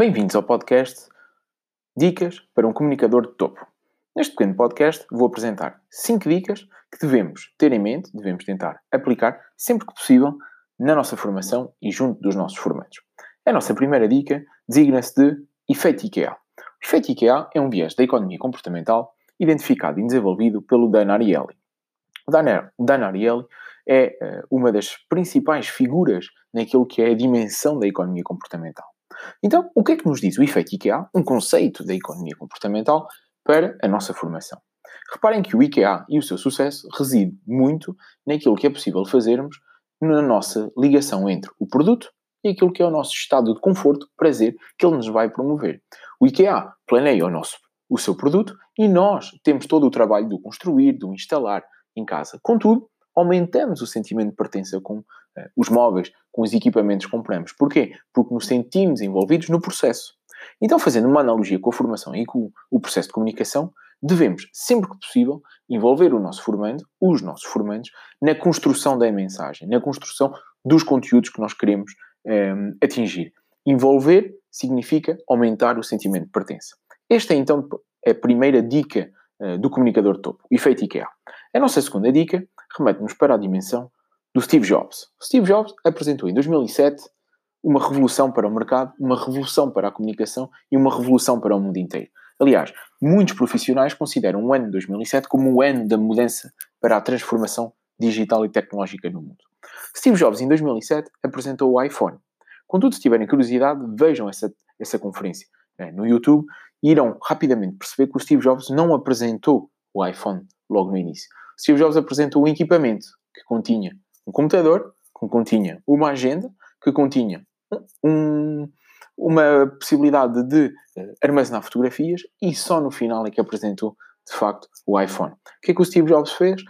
Bem-vindos ao podcast Dicas para um Comunicador de Topo. Neste pequeno podcast vou apresentar 5 dicas que devemos ter em mente, devemos tentar aplicar sempre que possível na nossa formação e junto dos nossos formandos. A nossa primeira dica designa-se de efeito IKEA. O efeito IKEA é um viés da economia comportamental identificado e desenvolvido pelo Dan Ariely. Dan Ariely é uh, uma das principais figuras naquilo que é a dimensão da economia comportamental. Então, o que é que nos diz o efeito IKEA, um conceito da economia comportamental, para a nossa formação? Reparem que o IKEA e o seu sucesso reside muito naquilo que é possível fazermos na nossa ligação entre o produto e aquilo que é o nosso estado de conforto, prazer, que ele nos vai promover. O IKEA planeia o, nosso, o seu produto e nós temos todo o trabalho do construir, do instalar em casa. Contudo, aumentamos o sentimento de pertença com os móveis, com os equipamentos que compramos. Porquê? Porque nos sentimos envolvidos no processo. Então, fazendo uma analogia com a formação e com o processo de comunicação, devemos, sempre que possível, envolver o nosso formando, os nossos formandos, na construção da mensagem, na construção dos conteúdos que nós queremos um, ehm, atingir. Envolver significa aumentar o sentimento de pertença. Esta é então a primeira dica uh, do comunicador topo, efeito IKEA. A nossa segunda dica remete-nos para a dimensão do Steve Jobs. O Steve Jobs apresentou em 2007 uma revolução para o mercado, uma revolução para a comunicação e uma revolução para o mundo inteiro. Aliás, muitos profissionais consideram o ano de 2007 como o ano da mudança para a transformação digital e tecnológica no mundo. Steve Jobs, em 2007, apresentou o iPhone. Contudo, se tiverem curiosidade, vejam essa, essa conferência né, no YouTube e irão rapidamente perceber que o Steve Jobs não apresentou o iPhone logo no início. Steve Jobs apresentou um equipamento que continha um computador, que continha uma agenda, que continha um, uma possibilidade de uh, armazenar fotografias e só no final é que apresentou, de facto, o iPhone. O que é que o Steve Jobs fez?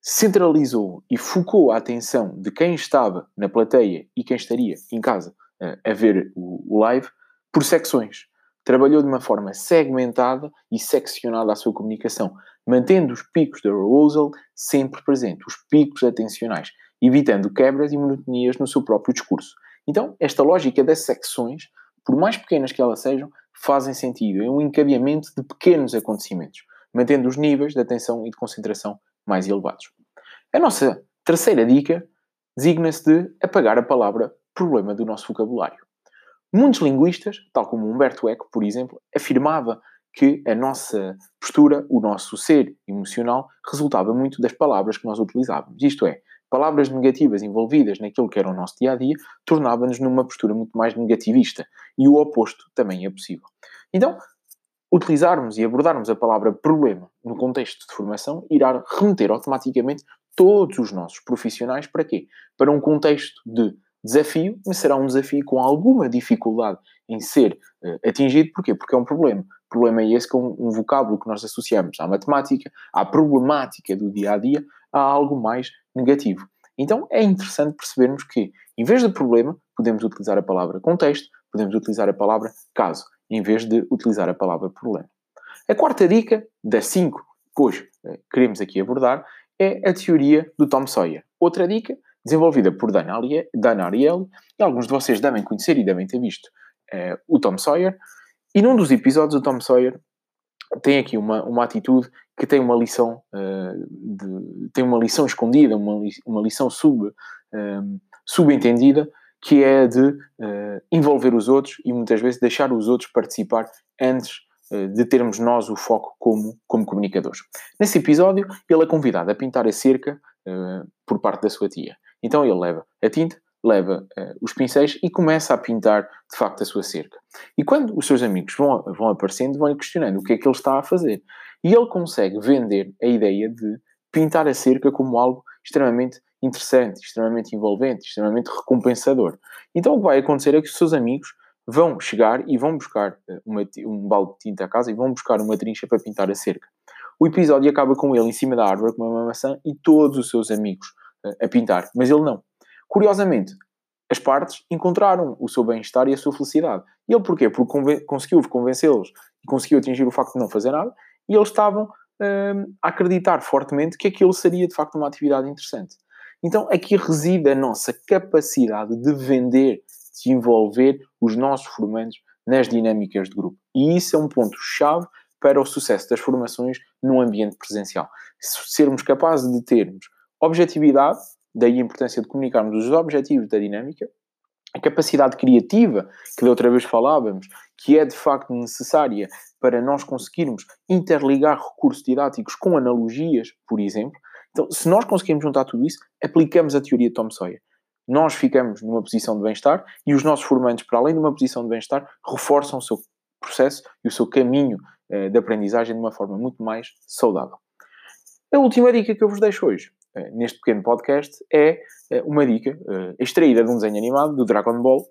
Centralizou e focou a atenção de quem estava na plateia e quem estaria em casa uh, a ver o live por secções trabalhou de uma forma segmentada e seccionada a sua comunicação, mantendo os picos de arousal sempre presentes, os picos atencionais, evitando quebras e monotonias no seu próprio discurso. Então, esta lógica das secções, por mais pequenas que elas sejam, fazem sentido. É um encadeamento de pequenos acontecimentos, mantendo os níveis de atenção e de concentração mais elevados. A nossa terceira dica designa-se de apagar a palavra problema do nosso vocabulário. Muitos linguistas, tal como Humberto Eco, por exemplo, afirmava que a nossa postura, o nosso ser emocional, resultava muito das palavras que nós utilizávamos. Isto é, palavras negativas envolvidas naquilo que era o nosso dia a dia tornava-nos numa postura muito mais negativista. E o oposto também é possível. Então, utilizarmos e abordarmos a palavra problema no contexto de formação irá remeter automaticamente todos os nossos profissionais para quê? Para um contexto de desafio, mas será um desafio com alguma dificuldade em ser uh, atingido. Porquê? Porque é um problema. O problema é esse que é um, um vocábulo que nós associamos à matemática, à problemática do dia a dia, a algo mais negativo. Então é interessante percebermos que, em vez de problema, podemos utilizar a palavra contexto, podemos utilizar a palavra caso, em vez de utilizar a palavra problema. A quarta dica, das cinco que hoje uh, queremos aqui abordar, é a teoria do Tom Sawyer. Outra dica desenvolvida por Dan, Ariely, Dan Ariely, e alguns de vocês devem conhecer e devem ter visto uh, o Tom Sawyer. E num dos episódios, o Tom Sawyer tem aqui uma, uma atitude que tem uma lição, uh, de, tem uma lição escondida, uma, uma lição sub, uh, subentendida, que é de uh, envolver os outros e muitas vezes deixar os outros participar antes de termos nós o foco como, como comunicadores. Nesse episódio, ele é convidado a pintar a cerca por parte da sua tia. Então ele leva a tinta, leva uh, os pincéis e começa a pintar de facto a sua cerca. E quando os seus amigos vão, vão aparecendo, vão-lhe questionando o que é que ele está a fazer. E ele consegue vender a ideia de pintar a cerca como algo extremamente interessante, extremamente envolvente, extremamente recompensador. Então o que vai acontecer é que os seus amigos vão chegar e vão buscar eh, uma, um balde de tinta à casa e vão buscar uma trincha para pintar a cerca. O episódio acaba com ele em cima da árvore com uma maçã e todos os seus amigos a pintar, mas ele não. Curiosamente, as partes encontraram o seu bem-estar e a sua felicidade. E ele porquê? Porque conseguiu convencê-los e conseguiu atingir o facto de não fazer nada e eles estavam hum, a acreditar fortemente que aquilo seria de facto uma atividade interessante. Então aqui reside a nossa capacidade de vender, de envolver os nossos formandos nas dinâmicas de grupo. E isso é um ponto-chave para o sucesso das formações num ambiente presencial. Sermos capazes de termos objetividade, daí a importância de comunicarmos os objetivos da dinâmica, a capacidade criativa, que da outra vez falávamos, que é de facto necessária para nós conseguirmos interligar recursos didáticos com analogias, por exemplo. Então, se nós conseguirmos juntar tudo isso, aplicamos a teoria de Tom Sawyer. Nós ficamos numa posição de bem-estar e os nossos formandos, para além de uma posição de bem-estar, reforçam o seu processo e o seu caminho de aprendizagem de uma forma muito mais saudável. A última dica que eu vos deixo hoje eh, neste pequeno podcast é eh, uma dica eh, extraída de um desenho animado do Dragon Ball,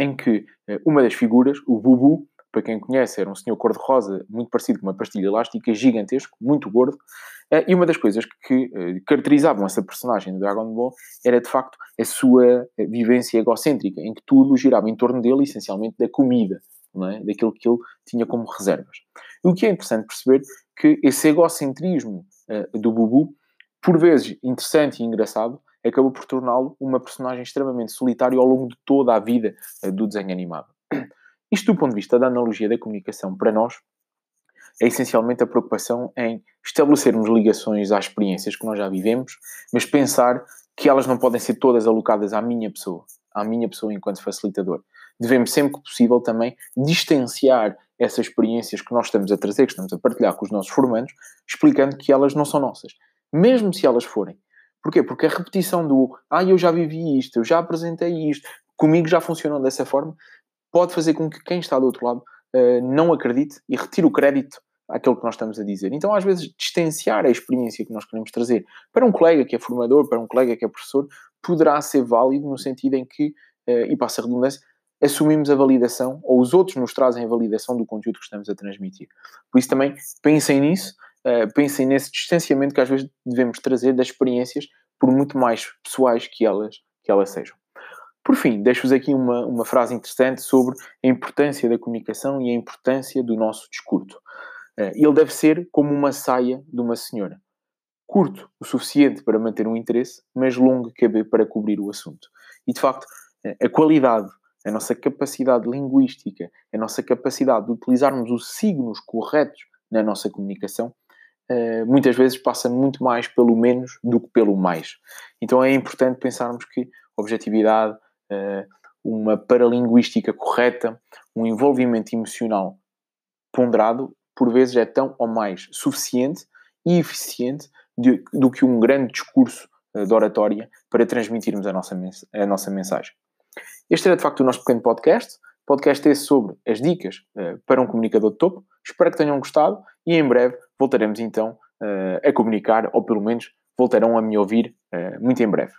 em que uma das figuras, o Bubu, para quem conhece, era um senhor cor-de-rosa muito parecido com uma pastilha elástica, gigantesco, muito gordo, e uma das coisas que caracterizavam essa personagem do Dragon Ball era, de facto, a sua vivência egocêntrica, em que tudo girava em torno dele, essencialmente da comida, não é? daquilo que ele tinha como reservas. O que é interessante perceber que esse egocentrismo do Bubu por vezes interessante e engraçado, acabou por torná-lo uma personagem extremamente solitário ao longo de toda a vida uh, do desenho animado. Isto, do ponto de vista da analogia da comunicação, para nós, é essencialmente a preocupação em estabelecermos ligações às experiências que nós já vivemos, mas pensar que elas não podem ser todas alocadas à minha pessoa, à minha pessoa enquanto facilitador. Devemos, sempre que possível, também distanciar essas experiências que nós estamos a trazer, que estamos a partilhar com os nossos formandos, explicando que elas não são nossas mesmo se elas forem. Porquê? Porque a repetição do ah, eu já vivi isto, eu já apresentei isto, comigo já funcionou dessa forma, pode fazer com que quem está do outro lado uh, não acredite e retire o crédito àquilo que nós estamos a dizer. Então, às vezes, distanciar a experiência que nós queremos trazer para um colega que é formador, para um colega que é professor, poderá ser válido no sentido em que, uh, e passa a redundância, assumimos a validação, ou os outros nos trazem a validação do conteúdo que estamos a transmitir. Por isso também pensem nisso, uh, pensem nesse distanciamento que às vezes devemos trazer das experiências, por muito mais pessoais que elas, que elas sejam. Por fim, deixo-vos aqui uma, uma frase interessante sobre a importância da comunicação e a importância do nosso discurso. Uh, ele deve ser como uma saia de uma senhora. Curto o suficiente para manter um interesse, mas longo caber para cobrir o assunto. E, de facto, a qualidade, a nossa capacidade linguística, a nossa capacidade de utilizarmos os signos corretos na nossa comunicação uh, muitas vezes passa muito mais pelo menos do que pelo mais. Então é importante pensarmos que objetividade, uh, uma paralinguística correta, um envolvimento emocional ponderado, por vezes é tão ou mais suficiente e eficiente do que um grande discurso uh, de oratória para transmitirmos a nossa, a nossa mensagem. Este era de facto o nosso pequeno podcast. Podcast esse sobre as dicas uh, para um comunicador de topo. Espero que tenham gostado e em breve voltaremos então uh, a comunicar, ou pelo menos voltarão a me ouvir uh, muito em breve.